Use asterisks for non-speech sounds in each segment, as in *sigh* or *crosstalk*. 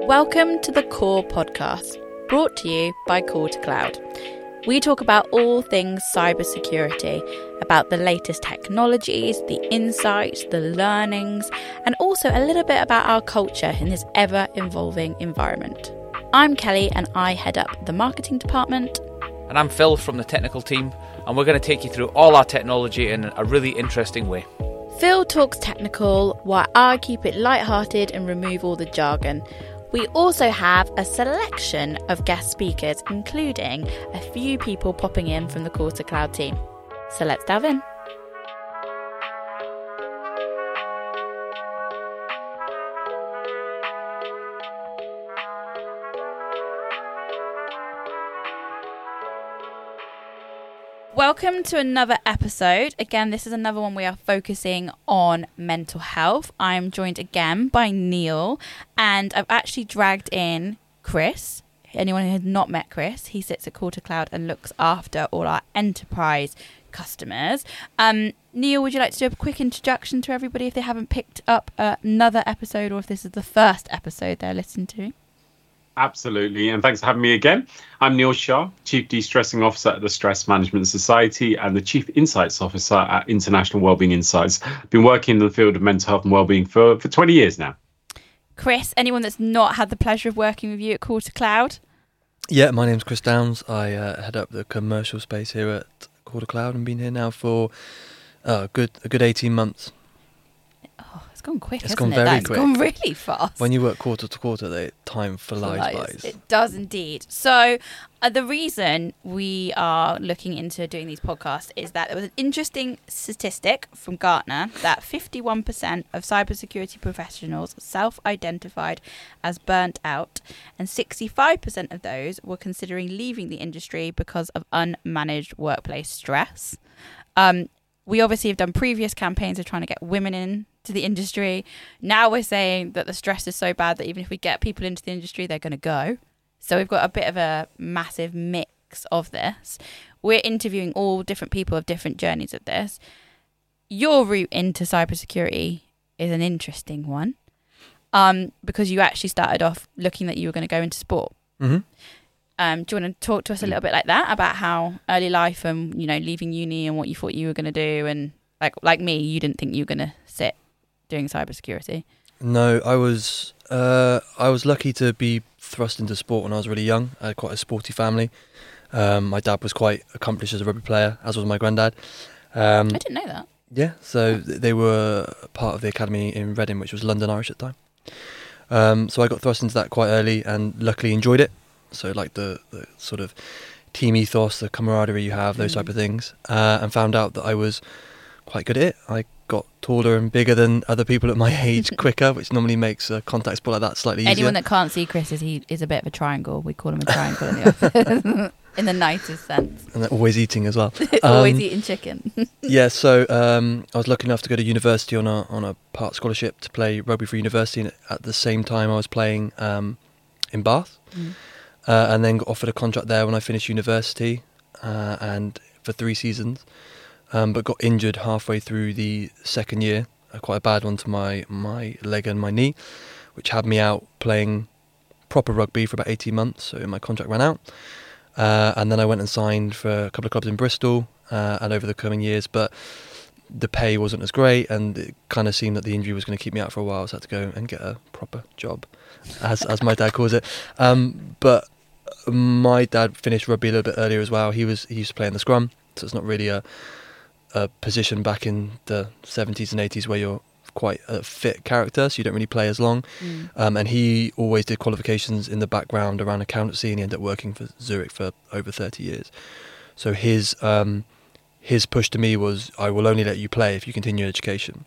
Welcome to the Core Podcast, brought to you by Core to Cloud. We talk about all things cybersecurity, about the latest technologies, the insights, the learnings, and also a little bit about our culture in this ever evolving environment. I'm Kelly and I head up the marketing department. And I'm Phil from the technical team, and we're going to take you through all our technology in a really interesting way. Phil talks technical, while I keep it light-hearted and remove all the jargon. We also have a selection of guest speakers, including a few people popping in from the to Cloud team. So let's dive in. Welcome to another episode. Again, this is another one we are focusing on mental health. I'm joined again by Neil, and I've actually dragged in Chris. Anyone who has not met Chris, he sits at to Cloud and looks after all our enterprise customers. Um, Neil, would you like to do a quick introduction to everybody if they haven't picked up another episode or if this is the first episode they're listening to? Absolutely. And thanks for having me again. I'm Neil Shah, Chief De-Stressing Officer at the Stress Management Society and the Chief Insights Officer at International Wellbeing Insights. I've been working in the field of mental health and wellbeing for, for 20 years now. Chris, anyone that's not had the pleasure of working with you at Core to Cloud? Yeah, my name's Chris Downes. I uh, head up the commercial space here at Core to Cloud and been here now for uh, a good a good 18 months. Gone quick. It's hasn't gone it? very That's quick. gone really fast. When you work quarter to quarter, the time flies Flies. by. It does indeed. So, uh, the reason we are looking into doing these podcasts is that there was an interesting statistic from Gartner that 51% of cybersecurity professionals self identified as burnt out, and 65% of those were considering leaving the industry because of unmanaged workplace stress. Um, we obviously have done previous campaigns of trying to get women in to the industry. Now we're saying that the stress is so bad that even if we get people into the industry, they're going to go. So we've got a bit of a massive mix of this. We're interviewing all different people of different journeys of this. Your route into cybersecurity is an interesting one um, because you actually started off looking that you were going to go into sport. hmm Um, do you want to talk to us a little bit like that about how early life and you know leaving uni and what you thought you were going to do and like like me, you didn't think you were going to sit doing cybersecurity. No, I was uh, I was lucky to be thrust into sport when I was really young. I had quite a sporty family. Um, my dad was quite accomplished as a rugby player, as was my granddad. Um, I didn't know that. Yeah, so th- they were part of the academy in Reading, which was London Irish at the time. Um, so I got thrust into that quite early and luckily enjoyed it. So like the, the sort of team ethos, the camaraderie you have, those Mm. type of things, uh, and found out that I was quite good at it. I got taller and bigger than other people at my *laughs* age quicker, which normally makes a contact sport like that slightly easier. Anyone that can't see Chris is he is a bit of a triangle. We call him a triangle in the office. *laughs* in the nicest sense. and they're always eating as well. *laughs* Always Um, eating chicken. yeah, so um, I was lucky enough to go to university on a on a part scholarship to play rugby for university, and at the same time I was playing um, in Bath, Mm. uh, and then got offered a contract there when I finished university, uh, and for three seasons, um, but got injured halfway through the second year, uh, quite a bad one to my my leg and my knee, which had me out playing proper rugby for about 18 months. So my contract ran out. Uh, and then I went and signed for a couple of clubs in Bristol uh, and over the coming years, but the pay wasn't as great, and it kind of seemed that the injury was going to keep me out for a while, so I had to go and get a proper job, as as my dad calls it. Um, but my dad finished rugby a little bit earlier as well. He was he used to play in the scrum, so it's not really a a position back in the 70s and 80s where you're quite a fit character, so you don't really play as long. Mm. Um, and he always did qualifications in the background around accountancy, and he ended up working for Zurich for over 30 years. So his um, his push to me was, I will only let you play if you continue education.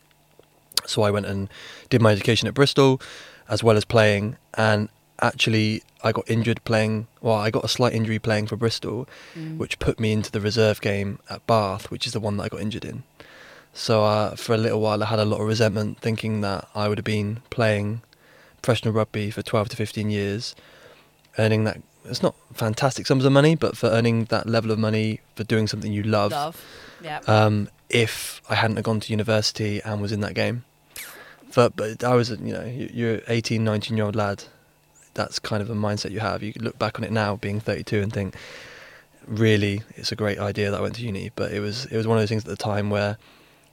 So I went and did my education at Bristol, as well as playing, and actually I got injured playing. Well, I got a slight injury playing for Bristol, Mm. which put me into the reserve game at Bath, which is the one that I got injured in. So uh, for a little while, I had a lot of resentment, thinking that I would have been playing professional rugby for 12 to 15 years, earning that. It's not fantastic sums of money, but for earning that level of money for doing something you love, Love. Yeah. um, if I hadn't gone to university and was in that game. But but I was, you know, you- you're 18, 19 year old lad. That's kind of a mindset you have. You look back on it now, being 32, and think, really, it's a great idea that I went to uni. But it was it was one of those things at the time where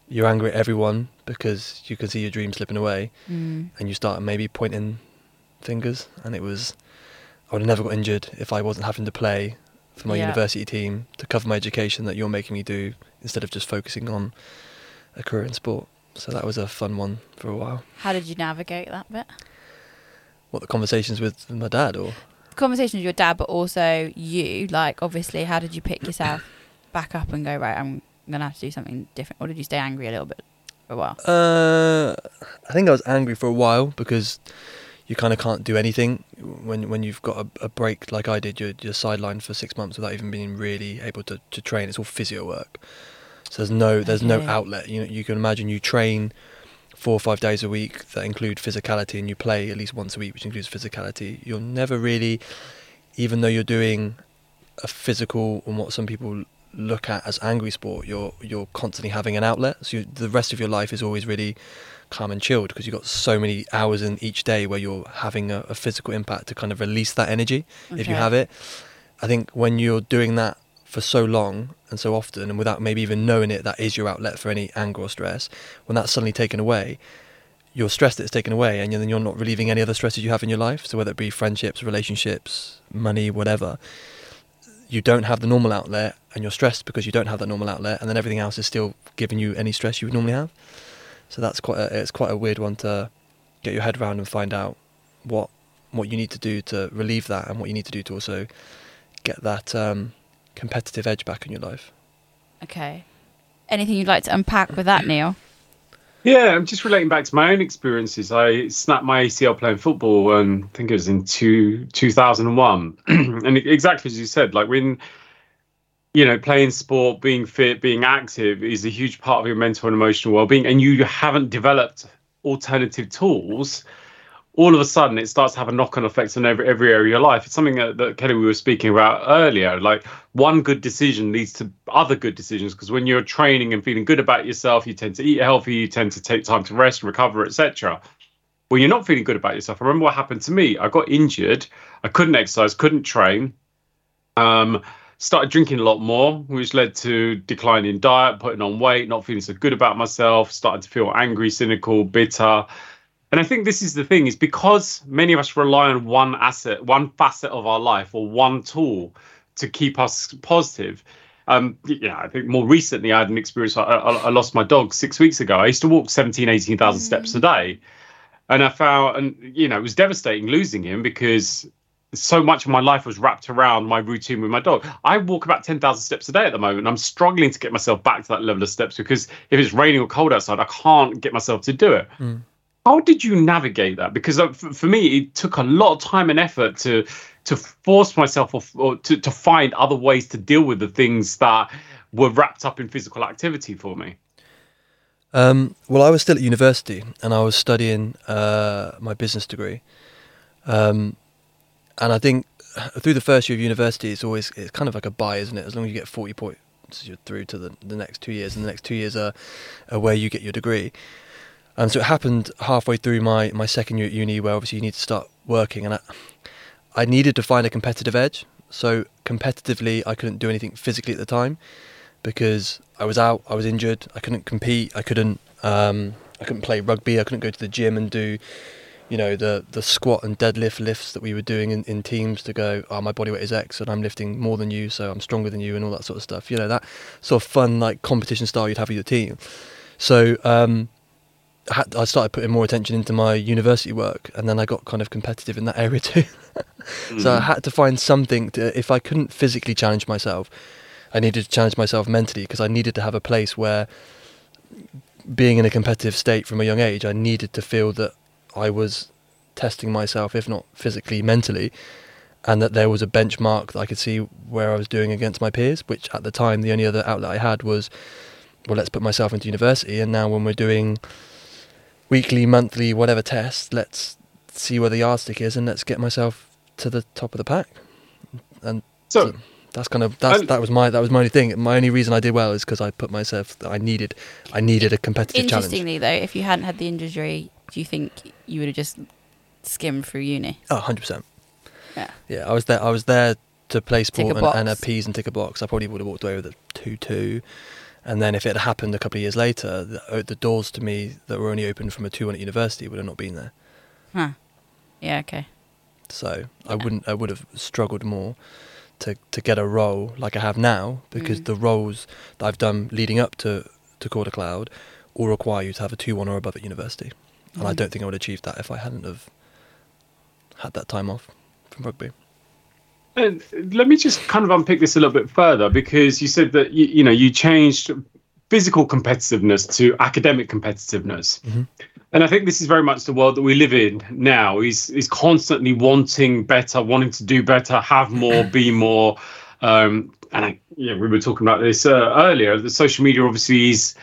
you're angry at everyone because you can see your dream slipping away, Mm. and you start maybe pointing fingers. And it was, I would have never got injured if I wasn't having to play for my Yeah. university team to cover my education that you're making me do instead of just focusing on a career in sport. So that was a fun one for a while. How did you navigate that bit? What the conversations with my dad or Conversations with your dad, but also you. Like, obviously, how did you pick yourself *clears throat* back up and go right? I'm gonna have to do something different, or did you stay angry a little bit for a while? Uh, I think I was angry for a while because you kind of can't do anything when when you've got a, a break like I did. You're, you're sidelined for six months without even being really able to, to train. It's all physio work, so there's no there's no outlet. You know, you can imagine you train four or five days a week that include physicality, and you play at least once a week, which includes physicality. You're never really, even though you're doing a physical and what some people look at as angry sport, you're you're constantly having an outlet. So you, the rest of your life is always really calm and chilled because you've got so many hours in each day where you're having a, a physical impact to kind of release that energy if you have it. I think when you're doing that for so long and so often and without maybe even knowing it, that is your outlet for any anger or stress. When that's suddenly taken away, your stress that's taken away, and then you're not relieving any other stresses you have in your life. So whether it be friendships, relationships, money, whatever, you don't have the normal outlet, and you're stressed because you don't have that normal outlet, and then everything else is still giving you any stress you would normally have. So that's quite a, it's quite a weird one to get your head around and find out what what you need to do to relieve that, and what you need to do to also get that um, competitive edge back in your life. Okay. Anything you'd like to unpack with that, Neil? Yeah, I'm just relating back to my own experiences. I snapped my ACL playing football, and I think it was in two, 2001. *clears throat* and exactly as you said, like when, you know, playing sport, being fit, being active is a huge part of your mental and emotional well being, and you haven't developed alternative tools, all of a sudden it starts to have a knock on effect on every, every area of your life. It's something that, that Kelly, we were speaking about earlier. Like one good decision leads to other good decisions because when you're training and feeling good about yourself, you tend to eat healthy, you tend to take time to rest, and recover, etc. When you're not feeling good about yourself, I remember what happened to me. I got injured, I couldn't exercise, couldn't train. Um, started drinking a lot more, which led to decline in diet, putting on weight, not feeling so good about myself, started to feel angry, cynical, bitter. And I think this is the thing is because many of us rely on one asset, one facet of our life or one tool to keep us positive. Um, yeah, I think more recently I had an experience. I, I, I lost my dog six weeks ago. I used to walk 17, 18,000 steps a day. And I found, and you know, it was devastating losing him because so much of my life was wrapped around my routine with my dog. I walk about 10,000 steps a day at the moment. I'm struggling to get myself back to that level of steps because if it's raining or cold outside, I can't get myself to do it. How did you navigate that? Because uh, for me, it took a lot of time and effort to to force myself or, or to, to find other ways to deal with the things that were wrapped up in physical activity for me. Um, well, I was still at university and I was studying uh, my business degree. Um, and I think through the first year of university, it's always it's kind of like a buy, isn't it? As long as you get 40 points, you're through to the, the next two years, and the next two years are, are where you get your degree. And so it happened halfway through my, my second year at uni, where obviously you need to start working, and I, I needed to find a competitive edge. So competitively, I couldn't do anything physically at the time because I was out, I was injured, I couldn't compete, I couldn't, um, I couldn't play rugby, I couldn't go to the gym and do, you know, the the squat and deadlift lifts that we were doing in, in teams to go, oh, my body weight is X and I'm lifting more than you, so I'm stronger than you and all that sort of stuff. You know, that sort of fun like competition style you'd have with your team. So um, had, I started putting more attention into my university work, and then I got kind of competitive in that area too. *laughs* so I hmm. had to find something to, if I couldn't physically challenge myself, I needed to challenge myself mentally because I needed to have a place where, being in a competitive state from a young age, I needed to feel that I was testing myself, if not physically, mentally, and that there was a benchmark that I could see where I was doing against my peers, which at the time the only other outlet I had was, well, let's put myself into university. And now when we're doing weekly, monthly, whatever test. let's see where the yardstick is and let's get myself to the top of the pack. And So, so that's kind of that's, that was my that was my only thing. My only reason I did well is because I put myself. I needed I needed a competitive challenge. Interestingly, though, if you hadn't had the injury, do you think you would have just skimmed through uni? Oh, 100 percent. Yeah. Yeah, I was there. I was there to play Tick a sport and, and box. appease and tick a box. I probably would have walked away with a two-two, and then if it had happened a couple of years later, the, uh, the doors to me that were only open from a two-one at university would have not been there. Huh. Yeah. Okay. So I wouldn't. I would have struggled more to to get a role like I have now because Mm. the roles that I've done leading up to to Core to Cloud all require you to have a two-one or above at university, and I Mm. don't think I would have achieved that if I hadn't have had that time off from rugby. And let me just kind of unpick this a little bit further because you said that you, you know you changed physical competitiveness to academic competitiveness, Mhm. and I think this is very much the world that we live in now. Is is constantly wanting better, wanting to do better, have more, be *clears throat* more, um, and I, yeah, we were talking about this uh, earlier. The social media obviously is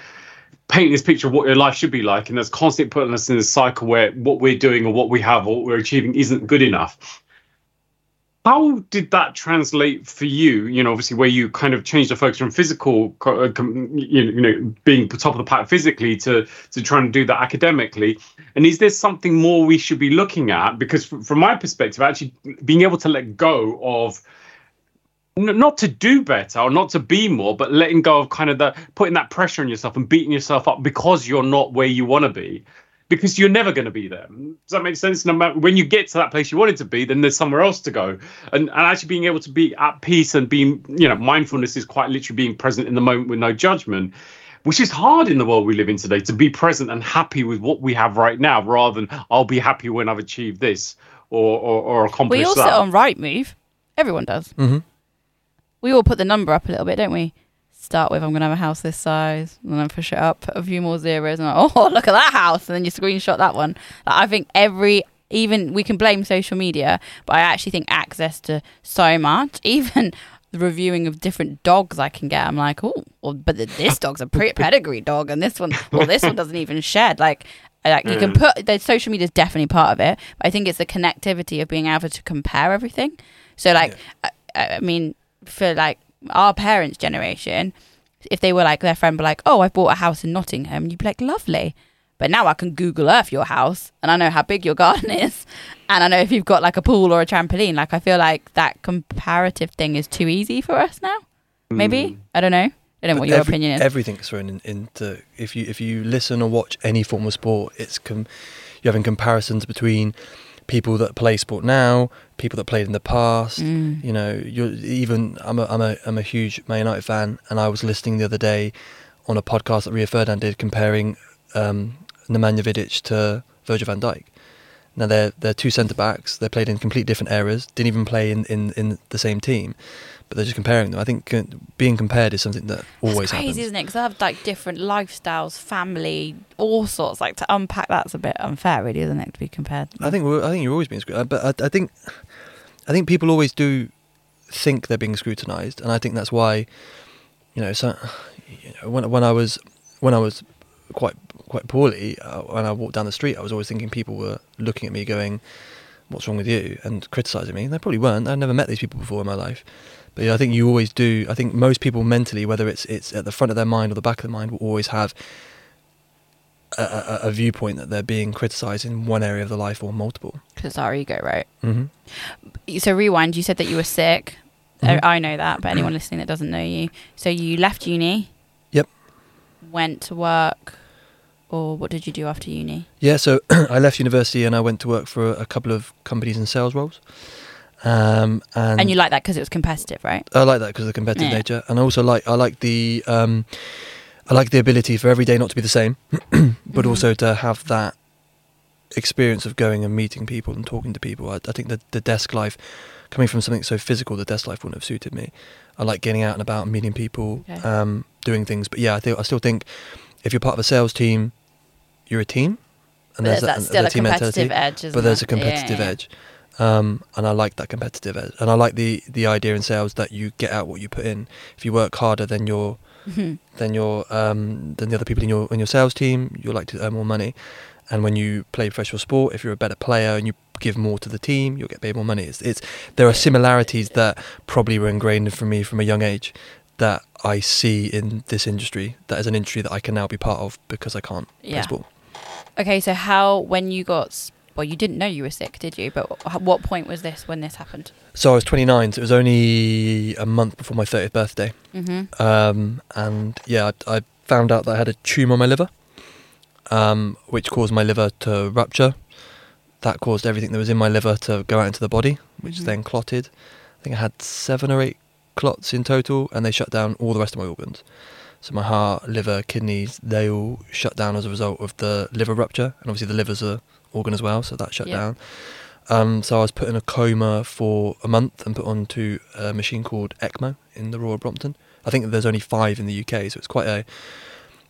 painting this picture of what your life should be like, and that's constantly putting us in a cycle where what we're doing or what we have or what we're achieving isn't good enough. How did that translate for you? You know, obviously, where you kind of changed the focus from physical, uh, com- you know, you know, being top of the pack physically to to trying to do that academically. And is there something more we should be looking at? Because from my perspective, actually being able to let go of not to do better or not to be more, but letting go of kind of the putting that pressure on yourself and beating yourself up because you're not where you want to be. Because you're never going to be there. Does that make sense? No matter when you get to that place you wanted to be, then there's somewhere else to go. And, and actually being able to be at peace and being, you know, mindfulness is quite literally being present in the moment with no judgment, which is hard in the world we live in today to be present and happy with what we have right now, rather than I'll be happy when I've achieved this or or, or accomplished We all that. sit on Rightmove. Everyone does. Mm-hmm. We all put the number up a little bit, don't we? Start with I'm gonna have a house this size, and then push it up a few more zeros, and like, *laughs* oh look at that house, and then you screenshot that one. Like, I think every even we can blame social media, but I actually think access to so much, *laughs* even the reviewing of different dogs I can get. I'm like, oh, well, but this *laughs* dog's a pedigree dog, and this one, well, this one doesn't even shed. Like, like you can put the social media is definitely part of it, but I think it's the connectivity of being able to compare everything. So, like, I, I mean, for like our parents' generation, if they were like their friend were like, "Oh, I bought a house in Nottingham," you'd be like, "Lovely." But now I can Google Earth your house, and I know how big your *laughs* garden is, and I know if you've got like a pool or a trampoline. Like I feel like that comparative thing is too easy for us now. Maybe hmm. I don't know. I don't know what your every- opinion is. Everything's thrown in, into if you if you listen or watch any form of sport, it's com- you're having comparisons between people that play sport now, people that played in the past. Mm. You know, you're even I'm a I'm a I'm a huge Man United fan, and I was listening the other day on a podcast that Rio Ferdinand did comparing um, Nemanja Vidic to Virgil van Dijk. Now they're they're two centre backs. They played in completely different eras. Didn't even play in, in, in the same team, but they're just comparing them. I think being compared is something that always it's crazy, happens. isn't it? Because I have like different lifestyles, family, all sorts. Like to unpack that's a bit unfair, really, isn't it? To be compared. I think I think you're always being scrutinized, but I, I think I think people always do think they're being scrutinized, and I think that's why you know, so you know, when when I was when I was quite quite poorly, uh, when I walked down the street, I was always thinking people were looking at me, going, "What's wrong with you?" and criticizing me. And they probably weren't. I'd never met these people before in my life. But yeah, I think you always do. I think most people mentally, whether it's it's at the front of their mind or the back of their mind, will always have a, a, a viewpoint that they're being criticised in one area of their life or multiple. Because our ego, right? Mm-hmm. So rewind. You said that you were sick. I- Mhm. I know that, but anyone listening that doesn't know you, so you left uni. Yep. Went to work, or what did you do after uni? Yeah, so *clears throat* I left university and I went to work for a couple of companies in sales roles. Um, and, And you like that because it was competitive, right? I like that because of the competitive Yeah. nature, and I also like I like the um, I like the ability for every day not to be the same, *clears throat* but Mhm. also to have that experience of going and meeting people and talking to people. I, I think that the desk life, coming from something so physical, the desk life wouldn't have suited me. I like getting out and about, and meeting people, Okay. um, doing things. But yeah, I think I still think if you're part of a sales team, you're a team, But there's that and still a team mentality competitive edge, isn't but there's a competitive yeah. edge um, and I like that competitive edge and I like the the idea in sales that you get out what you put in if you work harder than your Mhm. than your um, than the other people in your in your sales team you'll like to earn more money and when you play professional sport if you're a better player and you give more to the team you'll get paid more money it's, it's there are similarities that probably were ingrained for me from a young age that I see in this industry that is an industry that I can now be part of because I can't Yeah. play sport Okay, so how when you got well, you didn't know you were sick, did you? But wh- what point was this when this happened? So I was 29, so it was only a month before my 30th birthday. Mm-hmm. Um, and yeah, I, I found out that I had a tumour on my liver, um, which caused my liver to rupture. That caused everything that was in my liver to go out into the body, which Mhm. then clotted. I think I had seven or eight clots in total, and they shut down all the rest of my organs. So my heart, liver, kidneys, they all shut down as a result of the liver rupture, and obviously the liver's a organ as well, so that shut Yeah. down. Um, so I was put in a coma for a month and put onto a machine called ECMO in the Royal Brompton. I think there's only five in the UK, so it's quite a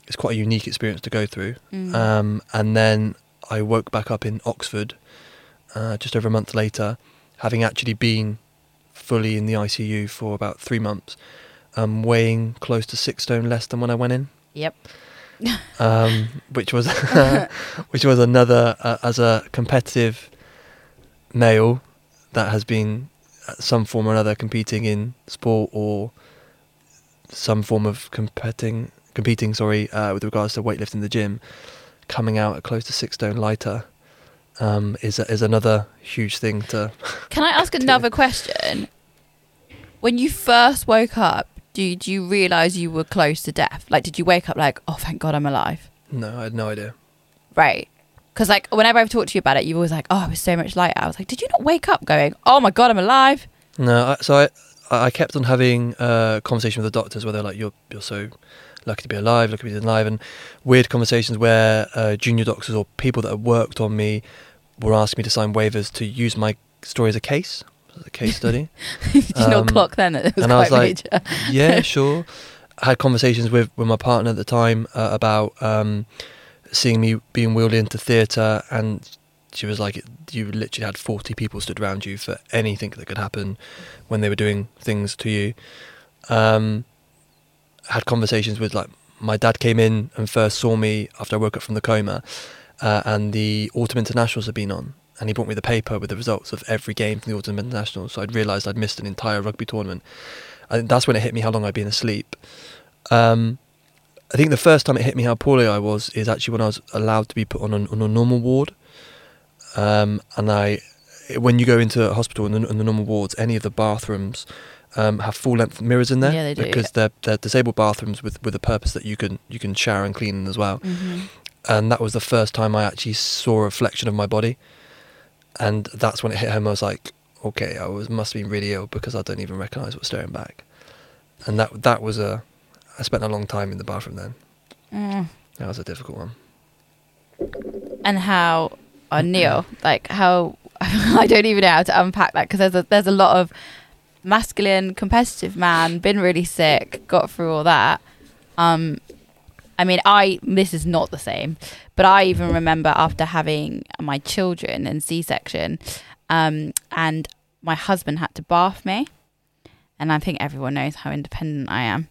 it's quite a unique experience to go through. Mm. Um, and then I woke back up in Oxford uh, just over a month later, having actually been fully in the ICU for about three months, um, weighing close to six stone less than when I went in Yep. um, *laughs* which was *laughs* which was another uh, as a competitive male that has been at some form or another competing in sport or some form of competing competing sorry uh, with regards to weightlifting in the gym coming out at close to six stone lighter um, is is another huge thing to Can I ask *laughs* another question? When you first woke up, did you realise you were close to death? Like, did you wake up like, oh, thank God I'm alive? no I had no idea Right. Because, like, whenever I've talked to you about it, you've always like, oh, it was so much lighter. I was like, did you not wake up going, oh my God, I'm alive? No, I, so I I kept on having a conversation with the doctors where they're like, "You're you're so lucky to be alive, lucky to be alive," and weird conversations where uh, junior doctors or people that have worked on me were asking me to sign waivers to use my story as a case, as a case study. *laughs* did you Um, not clock then that it was and I was quite like, major? *laughs* yeah, sure. I had conversations with, with my partner at the time uh, about um, seeing me being wheeled into theatre, and she was like, "You literally had forty people stood around you for anything that could happen when they were doing things to you." Um, had conversations with like my dad came in and first saw me after I woke up from the coma, uh, and the autumn internationals had been on, and he brought me the paper with the results of every game from the autumn internationals. So I'd realised I'd missed an entire rugby tournament. Think that's when it hit me how long I'd been asleep. Um, I think the first time it hit me how poorly I was is actually when I was allowed to be put on a, on a normal ward. Um, and I, when you go into a hospital in the, in the normal wards, any of the bathrooms um, have full length mirrors in there Yeah, they do, because yeah. they're they're disabled bathrooms with with a purpose that you can you can shower and clean as well. Mhm. And that was the first time I actually saw a reflection of my body, and that's when it hit home. I was like, okay, I was must have been really ill because I don't even recognise what's staring back. And that that was a, I spent a long time in the bathroom then. Mm. That was a difficult one. And how, uh, Neil, like, how, *laughs* I don't even know how to unpack that because there's a, there's a lot of masculine, competitive man, been really sick, got through all that. Um, I mean, I this is not the same, but I even remember after having my children and C-section, um, and my husband had to bath me, and I think everyone knows how independent I am.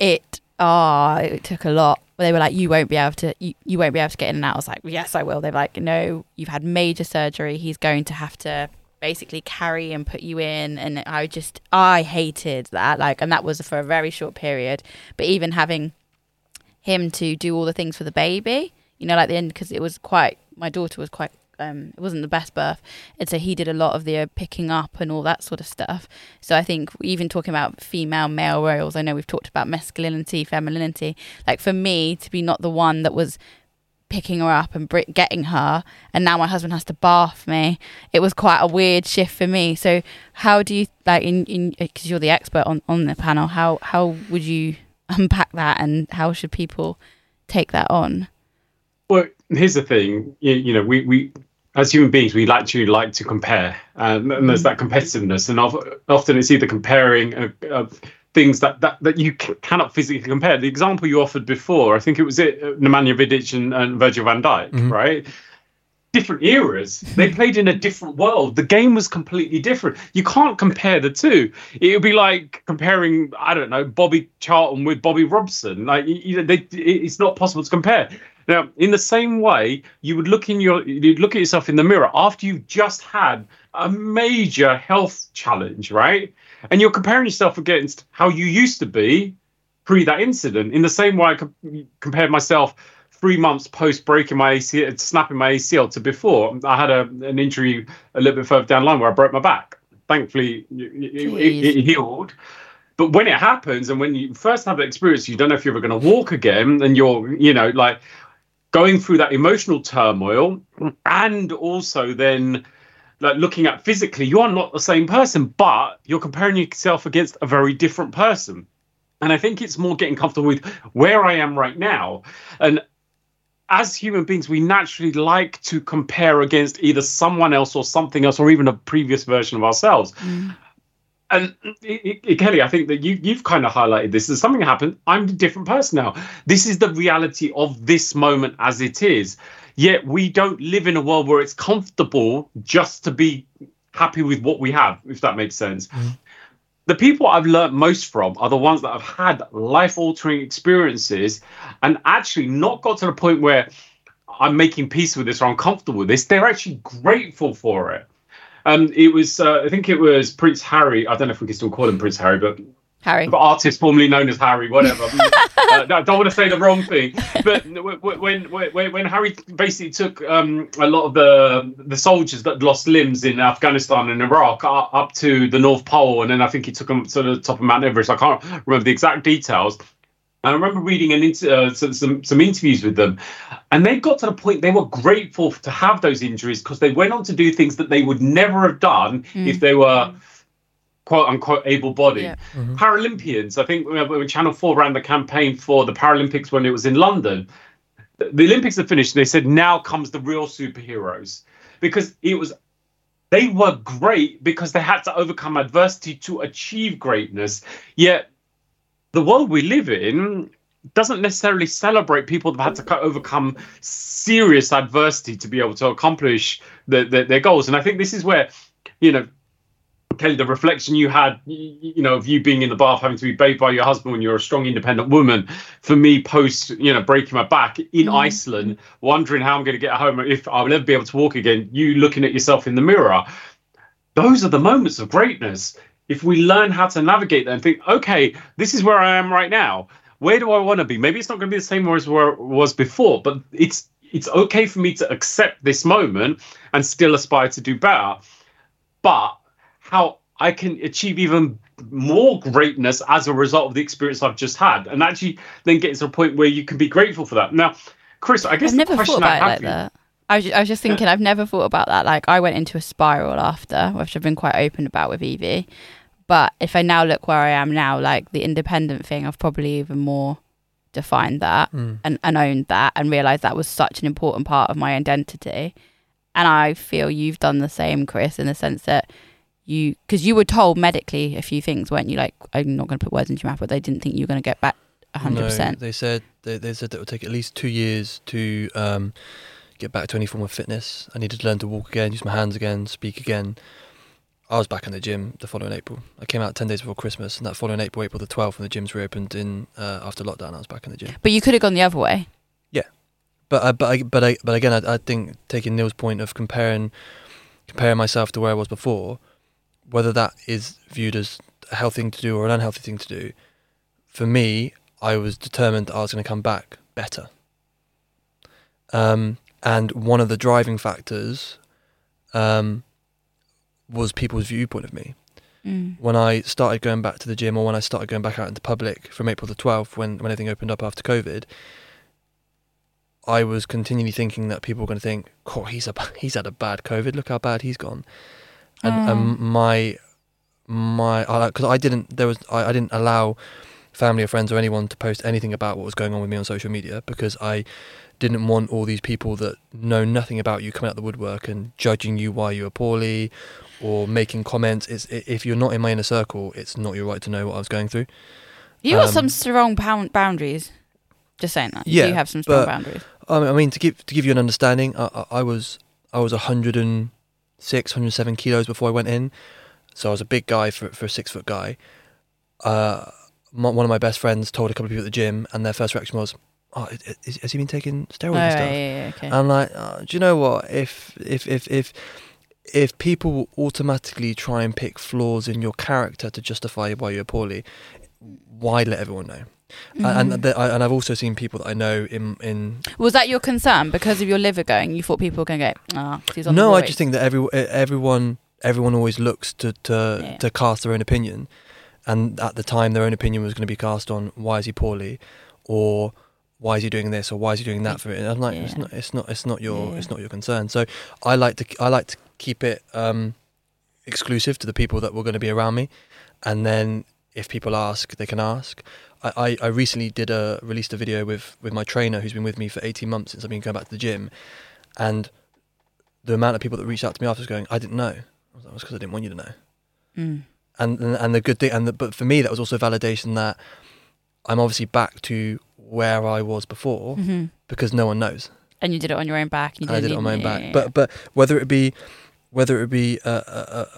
It oh, it took a lot. They were like, "You won't be able to, you, you won't be able to get in and out." I was like, "Yes, I will." They're like, "No, you've had major surgery. He's going to have to." basically carry and put you in and i just i hated that like and that was for a very short period but even having him to do all the things for the baby you know like the end because it was quite my daughter was quite um it wasn't the best birth and so he did a lot of the uh, picking up and all that sort of stuff. So i think even talking about female male roles i know we've talked about masculinity femininity like for me to be not the one that was picking her up and getting her and now my husband has to bath me it was quite a weird shift for me. So how do you like in in because you're the expert on on the panel how how would you unpack that and how should people take that on Well, here's the thing. You, you know, we, we as human beings, we actually like to compare, um, and there's that competitiveness. And of, often it's either comparing uh, uh, things that, that, that you c- cannot physically compare. The example you offered before, I think it was it, uh, Nemanja Vidic and, and Virgil van Dijk, right? Different eras. They hmm. played in a different world. The game was completely different. You can't compare the two. It would be like comparing, I don't know, Bobby Charlton with Bobby Robson. Like, you know, they, it's not possible to compare. Now, in the same way, you would look in your, you'd look at yourself in the mirror after you've just had a major health challenge, right? And you're comparing yourself against how you used to be pre that incident. In the same way, I com- compared myself three months post breaking my ACL, snapping my ACL to before, I had a, an injury a little bit further down the line where I broke my back. Thankfully, it, it, it healed. But when it happens, and when you first have that experience, you don't know if you're ever going to walk again, and you're, you know, like going through that emotional turmoil, and also then like looking at physically, you are not the same person, but you're comparing yourself against a very different person. And I think it's more getting comfortable with where I am right now. And as human beings, we naturally like to compare against either someone else or something else, or even a previous version of ourselves. Mm. And it, it, Kelly, I think that you you've kind of highlighted this. As something happened, I'm a different person now. This is the reality of this moment as it is. Yet we don't live in a world where it's comfortable just to be happy with what we have, if that makes sense. Mm-hmm. The people I've learned most from are the ones that have had life altering experiences and actually not got to the point where I'm making peace with this or I'm comfortable with this. They're actually grateful for it. Um, it was, uh, I think it was Prince Harry. I don't know if we can still call him Prince Harry, but Harry. But artist formerly known as Harry, whatever. *laughs* uh, I don't want to say the wrong thing. But when when, when Harry basically took um, a lot of the the soldiers that lost limbs in Afghanistan and Iraq up to the North Pole, and then I think he took them to the top of Mount Everest. I can't remember the exact details. I remember reading an uh, some some interviews with them, and they got to the point they were grateful to have those injuries because they went on to do things that they would never have done mm. if they were quote unquote able bodied. Yeah. Mm-hmm. Paralympians, I think when Channel 4 ran the campaign for the Paralympics when it was in London, the Olympics had finished. They said, now comes the real superheroes. Because it was, they were great because they had to overcome adversity to achieve greatness. Yet the world we live in doesn't necessarily celebrate people that had to overcome serious adversity to be able to accomplish the, the, their goals. And I think this is where, you know, Kelly, the reflection you had, you know, of you being in the bath, having to be bathed by your husband when you're a strong, independent woman. For me, post, you know, breaking my back in mm. Iceland, wondering how I'm going to get home, if I will ever be able to walk again. You looking at yourself in the mirror. Those are the moments of greatness. If we learn how to navigate them and think, okay, this is where I am right now. Where do I want to be? Maybe it's not going to be the same as where it was before, but it's it's okay for me to accept this moment and still aspire to do better. But how I can achieve even more greatness as a result of the experience I've just had, and actually then get to a point where you can be grateful for that. Now, Chris, I guess I've never thought about it like you, that. I was, I was just thinking. I've never thought about that. Like, I went into a spiral after, which I've been quite open about with Evie. But if I now look where I am now, like the independent thing, I've probably even more defined that mm. and, and owned that and realized that was such an important part of my identity. And I feel you've done the same, Chris, in the sense that you because you were told medically a few things, weren't you? Like I'm not going to put words into your mouth, but they didn't think you were going to get back 100. No, percent they said they, they said it would take at least two years to um, get back to any form of fitness. I needed to learn to walk again, use my hands again, speak again. I was back in the gym the following April. I came out ten days before Christmas, and that following April, April the twelfth, when the gyms reopened in uh, after lockdown, I was back in the gym. But you could have gone the other way. Yeah, but I, but I, but I, but again, I, I think taking Neil's point of comparing comparing myself to where I was before, whether that is viewed as a healthy thing to do or an unhealthy thing to do, for me, I was determined that I was going to come back better. Um, and one of the driving factors um, was people's viewpoint of me. Mm. When I started going back to the gym, or when I started going back out into public from April the twelfth, when when everything opened up after COVID, I was continually thinking that people were going to think, "Oh, he's a *laughs* he's had a bad COVID. Look how bad he's gone." And, mm. and my my because I, I, didn't there was I, I didn't allow family or friends or anyone to post anything about what was going on with me on social media because I didn't want all these people that know nothing about you coming out the woodwork and judging you why you were poorly or making comments. It's if you're not in my inner circle, it's not your right to know what I was going through. You got um, some strong boundaries. Just saying that. Yeah, you have some strong boundaries. I mean, to give to give you an understanding, I, I, I was I was a hundred and six, 107 kilos before I went in. So I was a big guy for, for a six foot guy. Uh, my, one of my best friends told a couple of people at the gym, and their first reaction was, "Oh, is, has he been taking steroids oh, and stuff?" Yeah, yeah, okay. I'm like, oh, do you know what? If if if if if people automatically try and pick flaws in your character to justify why you're poorly, why let everyone know? Mm-hmm. and the, I, and I've also seen people that I know in in. Was that your concern because of your liver going? You thought people were going to go, ah, he's on No, I just think that every everyone everyone always looks to to, Yeah. to cast their own opinion, and at the time their own opinion was going to be cast on why is he poorly, or why is he doing this, or why is he doing that for it. And I'm like, it's not it's not it's not your Yeah. it's not your concern. So I like to I like to keep it um, exclusive to the people that were going to be around me, and then if people ask, they can ask. I, I, recently did a released a video with, with my trainer who's been with me for 18 months since I've been going back to the gym, and the amount of people that reached out to me after was going, I didn't know. I was like, because I didn't want you to know. Mm. And and, and the good thing, and the, but for me that was also validation that I'm obviously back to where I was before hmm because no one knows. And you did it on your own back. and You And I did it on my own back. yeah, But but whether it be whether it be a, a,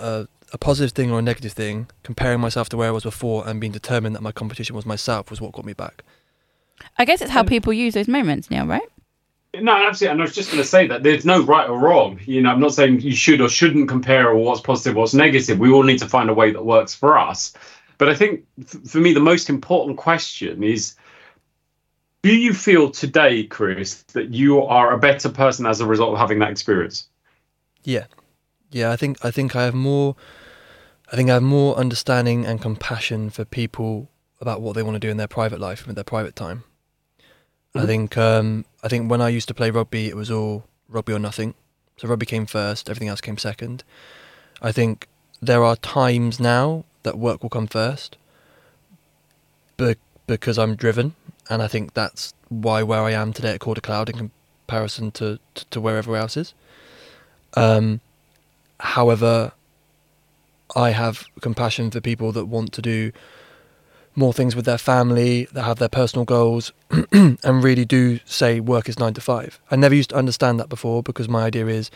a, a a positive thing or a negative thing, comparing myself to where I was before and being determined that my competition was myself was what got me back. I guess it's how people use those moments, Neil, right? No, absolutely. And I was just going to say that there's no right or wrong. You know, I'm not saying you should or shouldn't compare or what's positive, what's negative. We all need to find a way that works for us. But I think f- for me, the most important question is do you feel today, Chris, that you are a better person as a result of having that experience? Yeah, yeah. I think I think I have more. I think I have more understanding and compassion for people about what they want to do in their private life and their private time. I Mhm. think um, I think when I used to play rugby, it was all rugby or nothing. So rugby came first, everything else came second. I think there are times now that work will come first, be- because I'm driven, and I think that's why where I am today at Core to Cloud in comparison to, to, to where everywhere else is. Um, however, I have compassion for people that want to do more things with their family, that have their personal goals, *clears throat* and really do say work is nine to five. I never used to understand that before because my idea is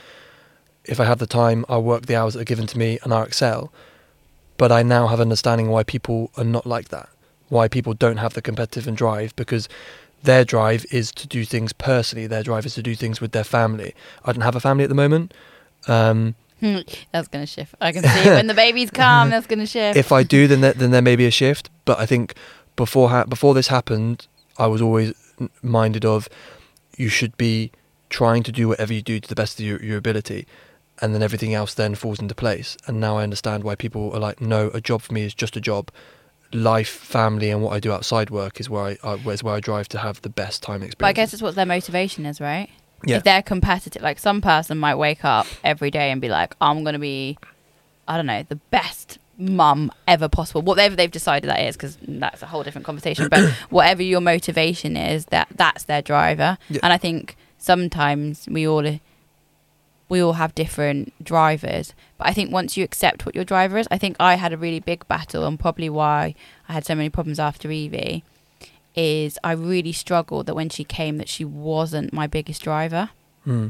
if I have the time, I'll work the hours that are given to me and I'll excel. But I now have understanding why people are not like that, why people don't have the competitive and drive because their drive is to do things personally, their drive is to do things with their family. I don't have a family at the moment. Um, *laughs* that's going to shift. I can see when the babies come, that's going to shift. if I do, then there, then there may be a shift. But I think before ha- before this happened, I was always minded of you should be trying to do whatever you do to the best of your, your ability, and then everything else then falls into place. And now I understand why people are like, no, a job for me is just a job. Life, family, and what I do outside work is where I, I is where I drive to have the best time experience. but I guess it's what their motivation is, right? Yeah. If they're competitive, like some person might wake up every day and be like, I'm going to be, I don't know, the best mum ever possible. Whatever they've decided that is, because that's a whole different conversation. But *clears throat* whatever your motivation is, that that's their driver. Yeah. And I think sometimes we all we all have different drivers. But I think once you accept what your driver is, I think I had a really big battle, and probably why I had so many problems after Evie is I really struggled that when she came that she wasn't my biggest driver. Hmm.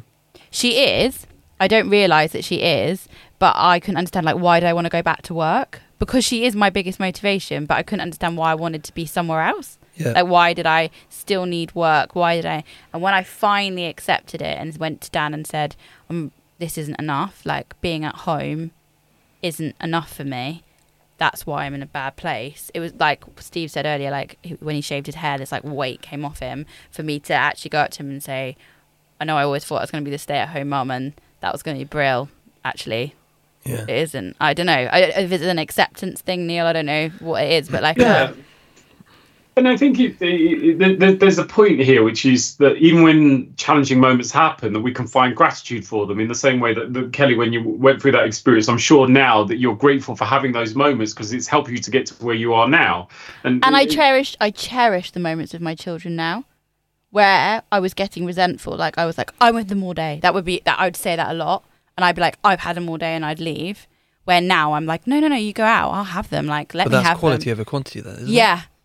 She is. I don't realize that she is, but I couldn't understand like why do I want to go back to work? Because she is my biggest motivation, but I couldn't understand why I wanted to be somewhere else. yeah, Like why did I still need work? Why did I? And when I finally accepted it and went to Dan and said, um, "This isn't enough. Like being at home isn't enough for me." That's why I'm in a bad place. It was like Steve said earlier, like when he shaved his hair, this like weight came off him. For me to actually go up to him and say, "I know I always thought I was going to be the stay-at-home mum, and that was going to be brill." Actually, yeah. it isn't. I don't know. I, if it's an acceptance thing, Neil, I don't know what it is, but like, Yeah. And I think it, it, it, there- there's a point here, which is that even when challenging moments happen, that we can find gratitude for them in the same way that, that Kelly, when you went through that experience, I'm sure now that you're grateful for having those moments because it's helped you to get to where you are now. And, and I cherish I cherish the moments with my children now where I was getting resentful. Like I was like I'm with them all day. That would be that I would say that a lot. And I'd be like I've had them all day and I'd leave. Where now I'm like no no no you go out. I'll have them. Like let But me that's have quality them. over quantity, then, isn't it?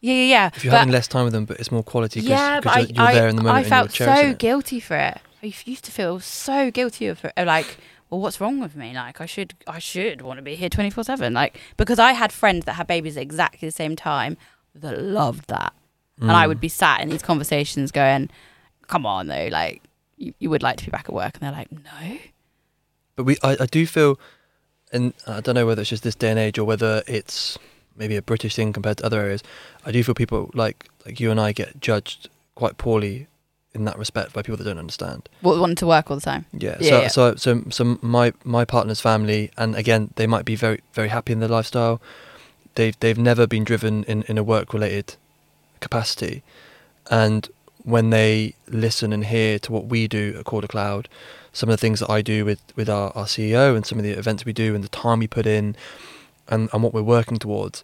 Yeah yeah yeah If you're But- having less time with them, but it's more quality because yeah but I, you're, you're I, there in the moment I and felt you're so it. guilty for it I used to feel so guilty of it like well what's wrong with me like I should I should want to be here 24/7 like because I had friends that had babies at exactly the same time that loved that and I Mm. would be sat in these conversations going, "Come on, though, like you, you would like to be back at work," and they're like, "No." But we, I, I do feel, and I don't know whether it's just this day and age or whether it's maybe a British thing compared to other areas. I do feel people like like you and I get judged quite poorly in that respect by people that don't understand. What want to work all the time? Yeah. Yeah, so yeah. so so so my my partner's family, and again, they might be very very happy in their lifestyle. They've they've never been driven in in a work related capacity, and when they listen and hear to what we do at Core to Cloud, some of the things that I do with with our, our CEO and some of the events we do and the time we put in, and and what we're working towards,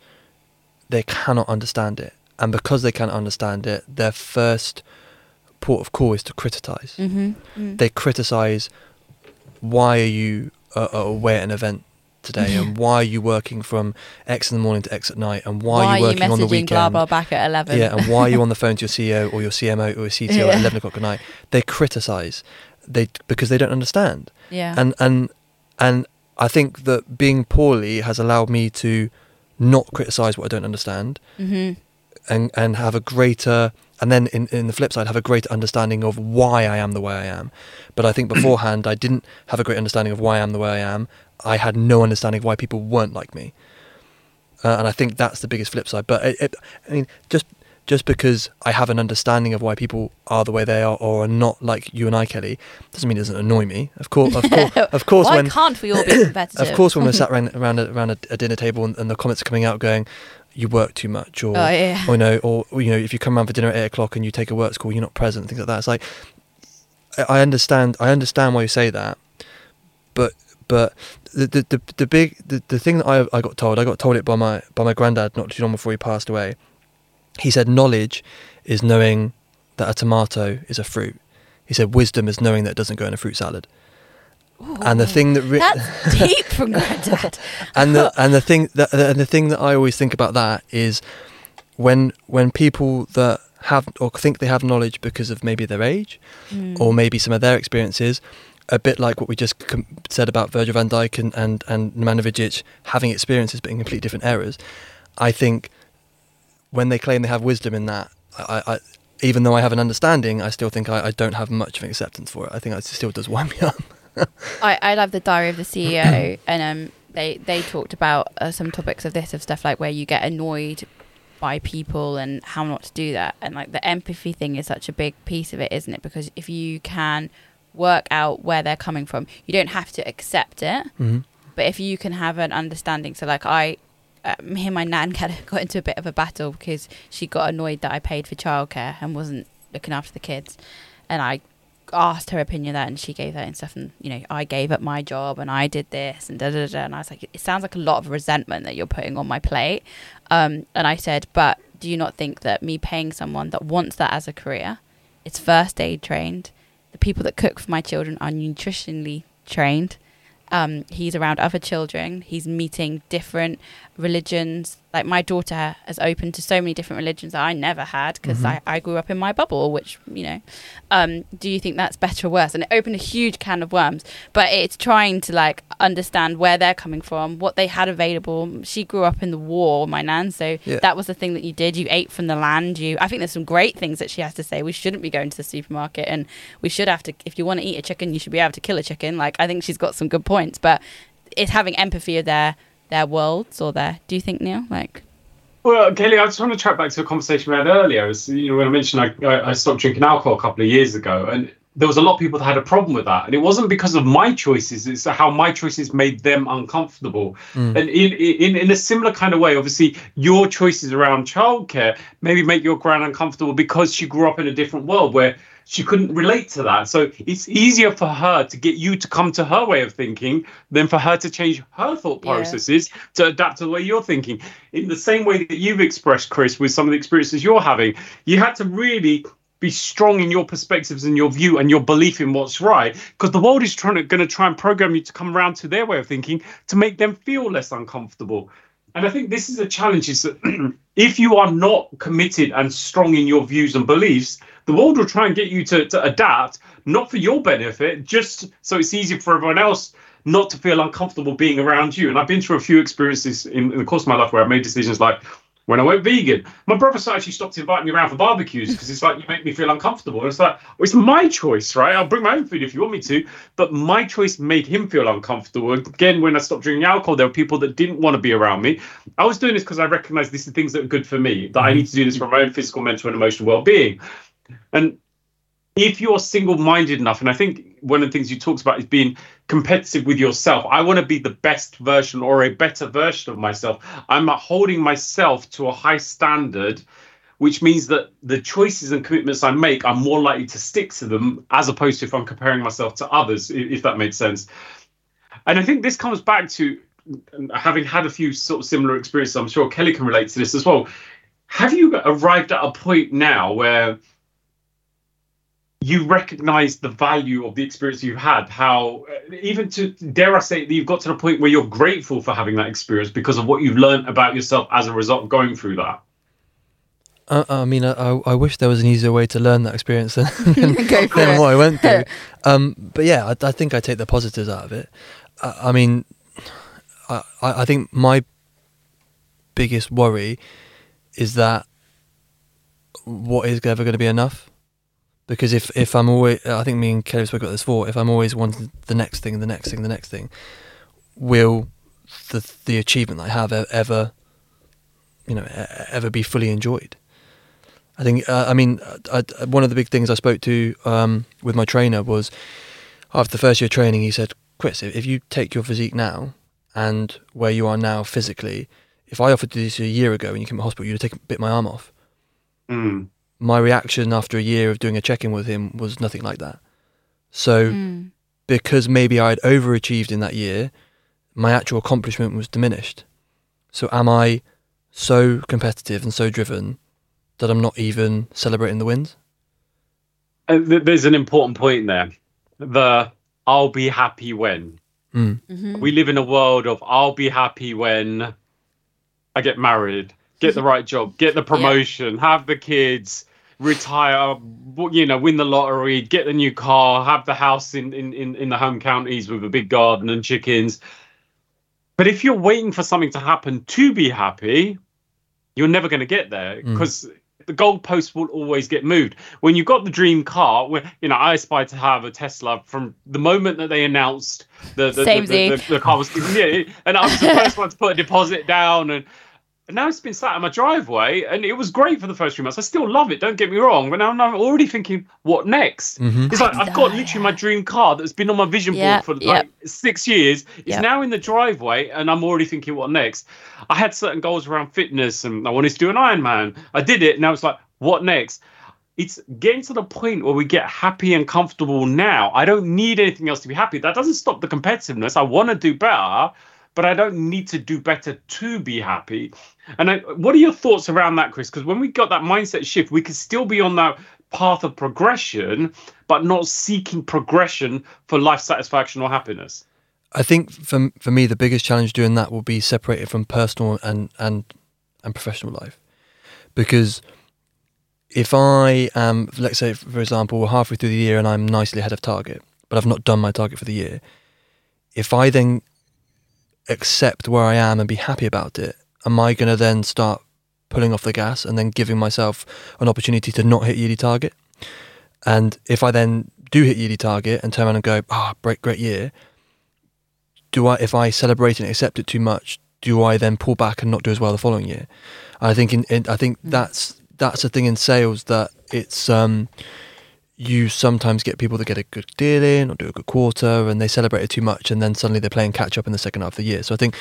they cannot understand it, and because they can't understand it, their first port of call is to criticize. Mm-hmm. they criticize why are you uh, uh, away at an event today? And why are you working from x in the morning to x at night? And why, are you working on the weekend? blah blah back at eleven? yeah and why are you on the phone to your ceo or your cmo or your cto *laughs* Yeah. at 11 o'clock at night? They criticize. They because they don't understand. Yeah. and and and i think that being poorly has allowed me to not criticize what i don't understand mm-hmm. and and have a greater and then in, in the flip side have a greater understanding of why I am the way I am. But I think *clears throat* beforehand I didn't have a great understanding of why I am the way I am. I had no understanding of why people weren't like me. Uh, and I think that's the biggest flip side. But it, it, I mean, just just because I have an understanding of why people are the way they are or are not like you and I, Kelly, doesn't mean it doesn't annoy me. Of course, of course, *laughs* of course, Why when can't we all be *coughs* competitive? of course when we're sat around around a, around a, dinner table and, and the comments are coming out going, "You work too much," or Oh yeah. or you know, or you know, if you come around for dinner at eight o'clock and you take a work call, you're not present, things like that. It's like I I understand, I understand why you say that, but but the the the, the big the, the thing that I I got told, I got told it by my by my granddad not too long before he passed away. He said knowledge is knowing that a tomato is a fruit. He said wisdom is knowing that it doesn't go in a fruit salad. And the thing that re- that's *laughs* deep from granddad. and the and the thing that and the thing that I always think about that is when when people that have or think they have knowledge because of maybe their age Mm. or maybe some of their experiences, a bit like what we just com- said about Virgil van Dijk and and and Nemanja Vidic having experiences but in completely different eras. I think when they claim they have wisdom in that, I, I even though I have an understanding, I still think I, I don't have much of an acceptance for it. I think it still does *laughs* wind me up. I, I love the diary of the *clears throat* CEO, and um, they they talked about uh, some topics of this of stuff like where you get annoyed by people and how not to do that, and like the empathy thing is such a big piece of it, isn't it? Because if you can work out where they're coming from, you don't have to accept it, hmm but if you can have an understanding, so like I. Uh, me and my nan *laughs* got, got into a bit of a battle because she got annoyed that I paid for childcare and wasn't looking after the kids, and I asked her opinion that and she gave that and stuff and you know I gave up my job and I did this and da da da. And I was like it sounds like a lot of resentment that you're putting on my plate. Um, and I said but do you not think that me paying someone that wants that as a career it's first aid trained the people that cook for my children are nutritionally trained um, he's around other children he's meeting different religions like my daughter has opened to so many different religions that I never had because Mhm. I, I grew up in my bubble which you know um, do you think that's better or worse? And it opened a huge can of worms. But it's trying to like understand where they're coming from, what they had available. She grew up in the war, my nan, so Yeah. that was the thing that you did. You ate from the land. You, I think there's some great things that she has to say. We shouldn't be going to the supermarket, and we should have to. If you want to eat a chicken, you should be able to kill a chicken. Like I think she's got some good points, but it's having empathy of their their worlds or their. Do you think Neil? Like Well, Kelly, I just want to track back to a conversation we had earlier. It's, you know, when I mentioned I, I, I stopped drinking alcohol a couple of years ago, and there was a lot of people that had a problem with that, and it wasn't because of my choices; it's how my choices made them uncomfortable. Mm. And in, in in a similar kind of way, obviously, your choices around childcare maybe make your gran uncomfortable because she grew up in a different world where she couldn't relate to that. So it's easier for her to get you to come to her way of thinking than for her to change her thought Yeah. processes to adapt to the way you're thinking. In the same way that you've expressed, Chris, with some of the experiences you're having, you had to really be strong in your perspectives and your view and your belief in what's right because the world is trying to going to try and program you to come around to their way of thinking to make them feel less uncomfortable and i think this is a challenge is that *clears throat* if you are not committed and strong in your views and beliefs the world will try and get you to, to adapt not for your benefit just so it's easier for everyone else not to feel uncomfortable being around you and i've been through a few experiences in, in the course of my life where i've made decisions like when I went vegan. My brother actually stopped inviting me around for barbecues because it's like you make me feel uncomfortable. And it's like, well, it's my choice, right? I'll bring my own food if you want me to, but my choice made him feel uncomfortable. Again, when I stopped drinking alcohol, there were people that didn't want to be around me. I was doing this because I recognized these are things that are good for me, that I need to do this for my own physical, mental, and emotional well-being. And if you're single-minded enough, and I think one of the things you talked about is being competitive with yourself. I want to be the best version or a better version of myself. I'm holding myself to a high standard, which means that the choices and commitments I make, I'm more likely to stick to them as opposed to if I'm comparing myself to others, if that makes sense. And I think this comes back to mm, having had a few sort of similar experiences. I'm sure Kelly can relate to this as well. Have you arrived at a point now where you recognize the value of the experience you've had how even to dare i say that you've got to the point where you're grateful for having that experience because of what you've learned about yourself as a result of going through that uh, I mean, I, I wish there was an easier way to learn that experience than, *laughs* Go for than what I went through. *laughs* Um, but yeah, I, I think I take the positives out of it. I, I mean, I, I I think my biggest worry is that what is ever going to be enough? Because if, if I'm always, I think me and Kelly spoke about this before, if I'm always wanting the next thing, the next thing, the next thing, will the the achievement I have ever, you know, ever be fully enjoyed? I think, uh, I mean, I, I, one of the big things I spoke to um, with my trainer was after the first year training, he said, Chris, if, you take your physique now and where you are now physically, if I offered you this a year ago and you came to hospital, you'd have taken bit my arm off. Mm. My reaction after a year of doing a check in with him was nothing like that. So, Mm. because maybe I had overachieved in that year, my actual accomplishment was diminished. So, am I so competitive and so driven that I'm not even celebrating the wins? And th- there's an important point there the i'll be happy when Mm. Mhm. we live in a world of i'll be happy when i get married get the right job get the promotion have the kids retire you know win the lottery get the new car have the house in in in, in the home counties with a big garden and chickens but if you're waiting for something to happen to be happy you're never going to get there Mm. because the goalpost will always get moved. When you've got the dream car, where you know, I aspire to have a Tesla from the moment that they announced the the, the, the, the, the car was yeah, and I was the first one to put a deposit down and. And now it's been sat in my driveway, and it was great for the first three months. I still love it. Don't get me wrong, but now I'm already thinking, what next? Mhm. It's like I I've got know. literally my dream car that's been on my vision Yeah, board for yeah. like six years. It's Yeah. now in the driveway, and I'm already thinking, what next? I had certain goals around fitness, and I wanted to do an Ironman. I did it, and now it's like, what next? It's getting to the point where we get happy and comfortable now. I don't need anything else to be happy. That doesn't stop the competitiveness. I want to do better, but I don't need to do better to be happy. And I, what are your thoughts around that, Chris? Because when we got that mindset shift, we could still be on that path of progression, but not seeking progression for life satisfaction or happiness. I think for for me the biggest challenge doing that will be separated from personal and and and professional life, because if I am, let's say for example, we're halfway through the year and I'm nicely ahead of target, but I've not done my target for the year, if I then accept where I am and be happy about it, am I going to then start pulling off the gas and then giving myself an opportunity to not hit yearly target? And if I then do hit yearly target and turn around and go, ah, great, great year, do I, if I celebrate and accept it too much, do I then pull back and not do as well the following year? I think in, in I think that's that's a thing in sales that it's um you sometimes get people that get a good deal in or do a good quarter and they celebrate it too much and then suddenly they're playing catch up in the second half of the year. So I think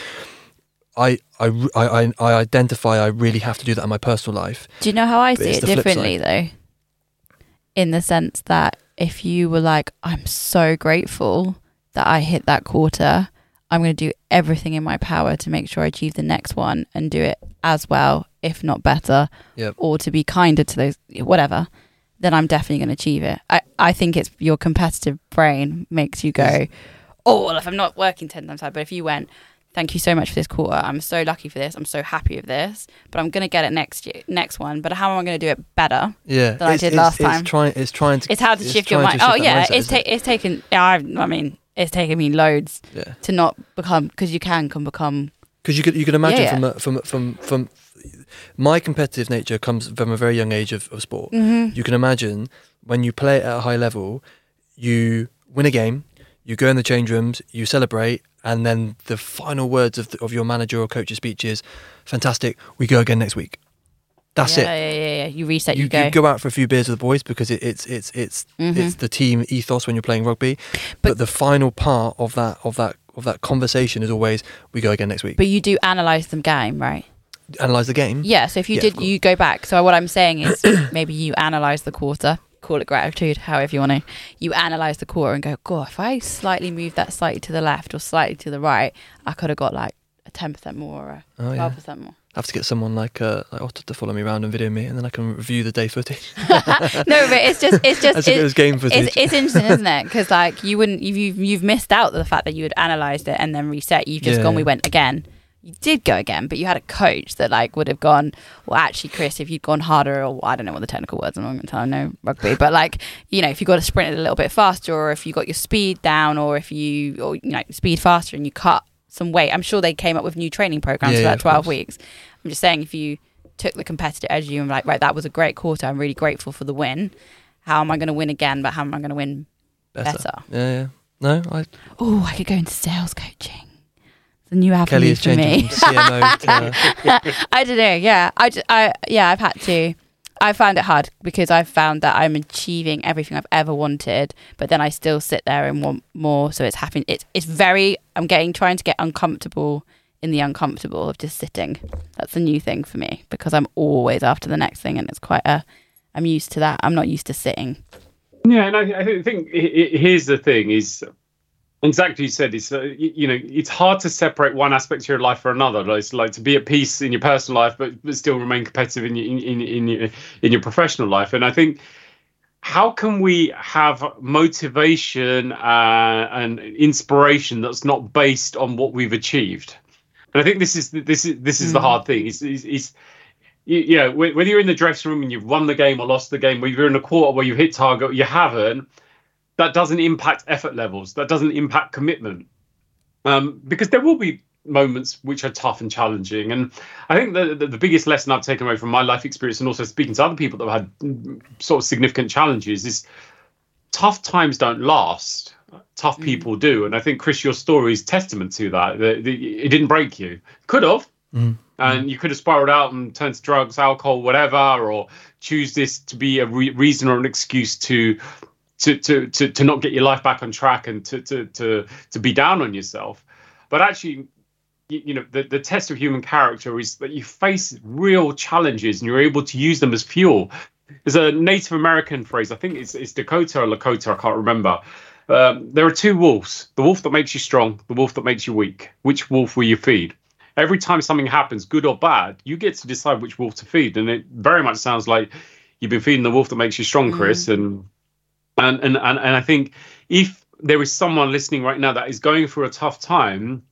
I I, I, I- identify I really have to do that in my personal life. Do you know how I But see it differently though? In the sense that if you were like, I'm so grateful that I hit that quarter, I'm going to do everything in my power to make sure I achieve the next one and do it as well, if not better, Yep. or to be kinder to those, whatever, then I'm definitely going to achieve it. I, I think it's your competitive brain makes you go, oh, well, if I'm not working 10 times hard, but if you went, thank you so much for this quarter. I'm so lucky for this. I'm so happy with this, but I'm going to get it next year, next one. But how am I going to do it better? Yeah, Than I did it's- last it's time. Trying, it's trying to. It's how to it's shift your mind. to Oh yeah, mindset, it's ta- it's taken. I, I mean, it's taken me loads yeah. to not become because you can can become. because you could you could imagine Yeah, from a, from from from my competitive nature comes from a very young age of, of sport. Mm-hmm. You can imagine when you play at a high level, you win a game, you go in the change rooms, you celebrate, and then the final words of, the, of your manager or coach's speech is, "Fantastic, we go again next week." That's yeah, it. Yeah, yeah, yeah. You reset. You, You, go. you go out for a few beers with the boys because it, it's it's it's Mhm. it's the team ethos when you're playing rugby. But, But- the final part of that of that of that conversation is always we go again next week. But you do analyze the game, right? Analyze the game. Yeah. So if you Yeah, of did, course. you go back. So what I'm saying is *clears throat* maybe you analyze the quarter, call it gratitude, however you want to. You analyze the quarter and go, God, if I slightly move that slightly to the left or slightly to the right, I could have got like a 10% more or a Oh yeah. 12% more. I have to get someone like uh, like Otto to follow me around and video me, and then I can review the day footage *laughs* no, but it's just, it's just, *laughs* as if it it- was game footage. it's, it's interesting, isn't it? Because like you wouldn't, you've, you've you've missed out the fact that you had analysed it and then reset. You've just Yeah. gone, we went again. You did go again, but you had a coach that like would have gone. Well, actually, Chris, if you'd gone harder, or I don't know what the technical words. I'm not going to tell. I know rugby, but like you know, if you got to sprint it a little bit faster, or if you got your speed down, or if you or you know speed faster and you cut some weight. I'm sure they came up with new training programs Yeah, for that of 12 course. weeks. I'm just saying, if you took the competitive edge you and were like, right, that was a great quarter. I'm really grateful for the win. How am I going to win again? But how am I going to win better? Yeah, yeah. No, I Oh, I could go into sales coaching. It's a new avenue Kelly is for changing me. from CMO *laughs* to I don't know. Yeah, I, ju- I, yeah, I've had to. I found it hard because I've found that I'm achieving everything I've ever wanted, but then I still sit there and want more. So it's happening. It's it's very. I'm getting trying to get uncomfortable in the uncomfortable of just sitting. That's a new thing for me because I'm always after the next thing, and it's quite a. I'm used to that. I'm not used to sitting. Yeah, and I, I think i- i- here's the thing: is exactly you said. It's uh, you know it's hard to separate one aspect of your life from another. Like, It's like to be at peace in your personal life, but, but still remain competitive in your in, in, in your in your professional life. And I think how can we have motivation uh, and inspiration that's not based on what we've achieved? And I think this is this is this is the Mm. hard thing. It's, it's, it's you, you know whether you're in the dressing room and you've won the game or lost the game, whether you're in a quarter where you hit target or you haven't, that doesn't impact effort levels. That doesn't impact commitment. Um, because there will be moments which are tough and challenging. And I think the, the, the biggest lesson I've taken away from my life experience and also speaking to other people that have had mm, sort of significant challenges is tough times don't last. Tough Mm. people do. And I think, Chris, your story is testament to that. The, the, it didn't break you. Could have Mm. and you could have spiraled out and turned to drugs, alcohol, whatever, or choose this to be a re- reason or an excuse to, to to to to not get your life back on track and to to to to be down on yourself. But actually, you, you know, the the test of human character is that you face real challenges and you're able to use them as fuel. There's a Native American phrase, I think it's, it's Dakota or Lakota, I can't remember. Um, there are two wolves the wolf that makes you strong, the wolf that makes you weak. Which wolf will you feed? every time something happens, good or bad, you get to decide which wolf to feed. And it very much sounds like you've been feeding the wolf that makes you strong, Chris. And, and and and and I think if there is someone listening right now that is going through a tough time,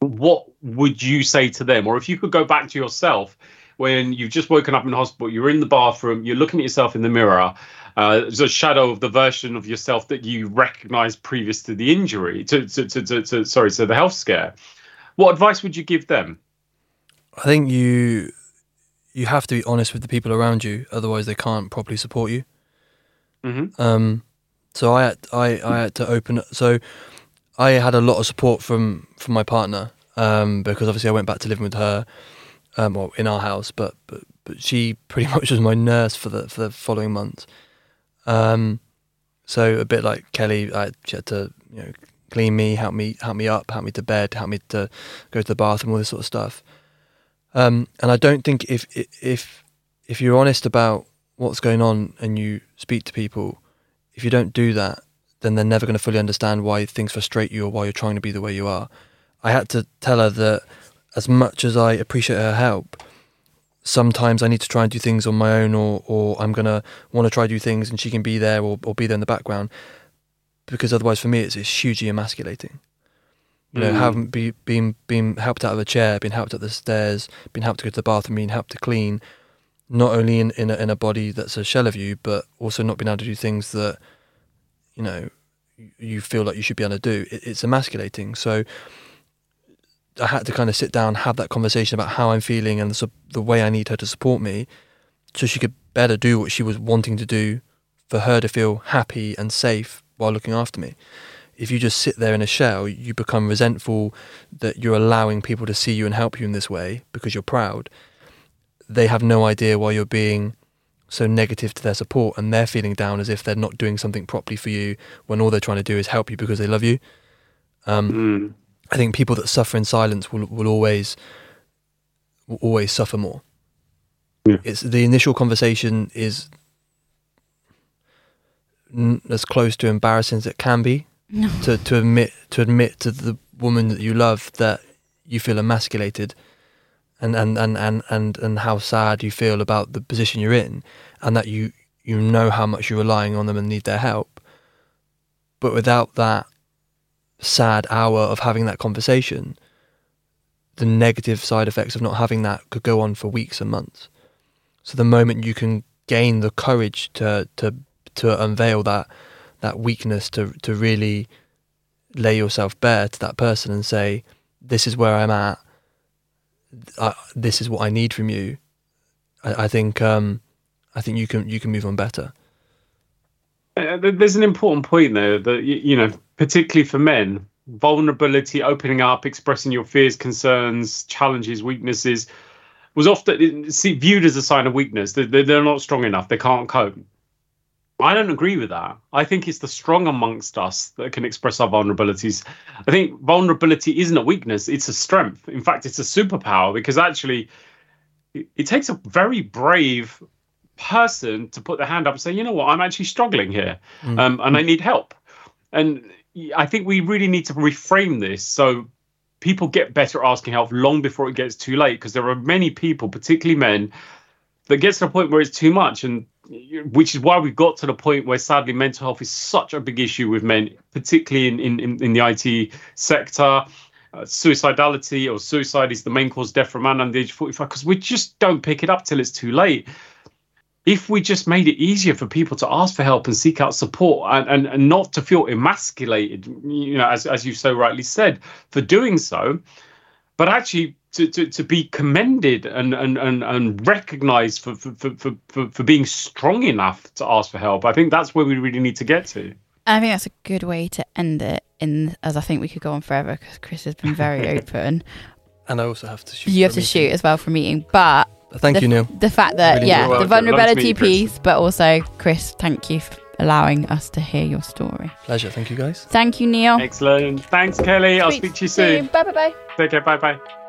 what would you say to them? Or if you could go back to yourself when you've just woken up in hospital, you're in the bathroom, you're looking at yourself in the mirror. Uh, there's a shadow of the version of yourself that you recognized previous to the injury, to, to, to, to, to sorry, to the health scare. What advice would you give them? I think you you have to be honest with the people around you, otherwise they can't properly support you. Mm-hmm. Um, so I had I, I had to open. So I had a lot of support from from my partner um, because obviously I went back to living with her, um, well in our house, but but but she pretty *laughs* much was my nurse for the for the following months. Um, so a bit like Kelly, I she had to you know clean me, help me help me up, help me to bed, help me to go to the bathroom, all this sort of stuff. Um, and I don't think if if if you're honest about what's going on and you speak to people, if you don't do that, then they're never going to fully understand why things frustrate you or why you're trying to be the way you are. I had to tell her that as much as I appreciate her help, sometimes I need to try and do things on my own or, or I'm going to want to try do things and she can be there or, or be there in the background because otherwise for me it's, it's hugely emasculating. You know, Mm. having be, been being helped out of a chair, been helped up the stairs, been helped to go to the bathroom, being helped to clean, not only in in a, in a body that's a shell of you, but also not being able to do things that you know you- feel like you should be able to do. It, it's emasculating. So I had to kind of sit down, have that conversation about how I'm feeling and the, the way I need her to support me, so she could better do what she was wanting to do, for her to feel happy and safe while looking after me. If you just sit there in a shell, you become resentful that you're allowing people to see you and help you in this way because you're proud. They have no idea why you're being so negative to their support and they're feeling down as if they're not doing something properly for you when all they're trying to do is help you because they love you. Um, Mm. I think people that suffer in silence will will always will always suffer more. Yeah. It's the initial conversation is n- as close to embarrassing as it can be No. to to admit to admit to the woman that you love that you feel emasculated and and, and, and, and and how sad you feel about the position you're in and that you you know how much you're relying on them and need their help. But without that sad hour of having that conversation the negative side effects of not having that could go on for weeks and months. So the moment you can gain the courage to to to unveil that that weakness to to really lay yourself bare to that person and say this is where I'm at I, this is what I need from you I, I think um I think you can you can move on better Uh, There's an important point there that you know, particularly for men, vulnerability, opening up, expressing your fears, concerns, challenges, weaknesses, was often viewed as a sign of weakness. They're not strong enough. They can't cope. I don't agree with that. I think it's the strong amongst us that can express our vulnerabilities. I think vulnerability isn't a weakness; it's a strength. In fact, it's a superpower because actually, it, it takes a very brave person to put their hand up and say, you know what, I'm actually struggling here um, and I need help. And I think we really need to reframe this so people get better at asking help long before it gets too late because there are many people, particularly men, that gets to the point where it's too much and which is why we've got to the point where sadly mental health is such a big issue with men particularly in in, in, the IT sector. Uh, suicidality or suicide is the main cause of death for a man under the age of 45 because we just don't pick it up till it's too late. If we just made it easier for people to ask for help and seek out support and, and, and not to feel emasculated, you know, as, as you so rightly said, for doing so, but actually to, to, to be commended and, and, and, and recognized for, for, for, for, for being strong enough to ask for help. I think that's where we really need to get to. I think that's a good way to end it. In as I think we could go on forever because Chris has been very *laughs* open. and I also have to shoot You have to a shoot as well for a meeting, but thank the, you Neil The fact that Really yeah, the it. Lovely to meet vulnerability you, piece, but also Chris, thank you for allowing us to hear your story. pleasure thank you guys Thank you, Neil. Excellent. Thanks, Kelly. I'll speak to you soon. Bye bye bye. Take care. Bye bye.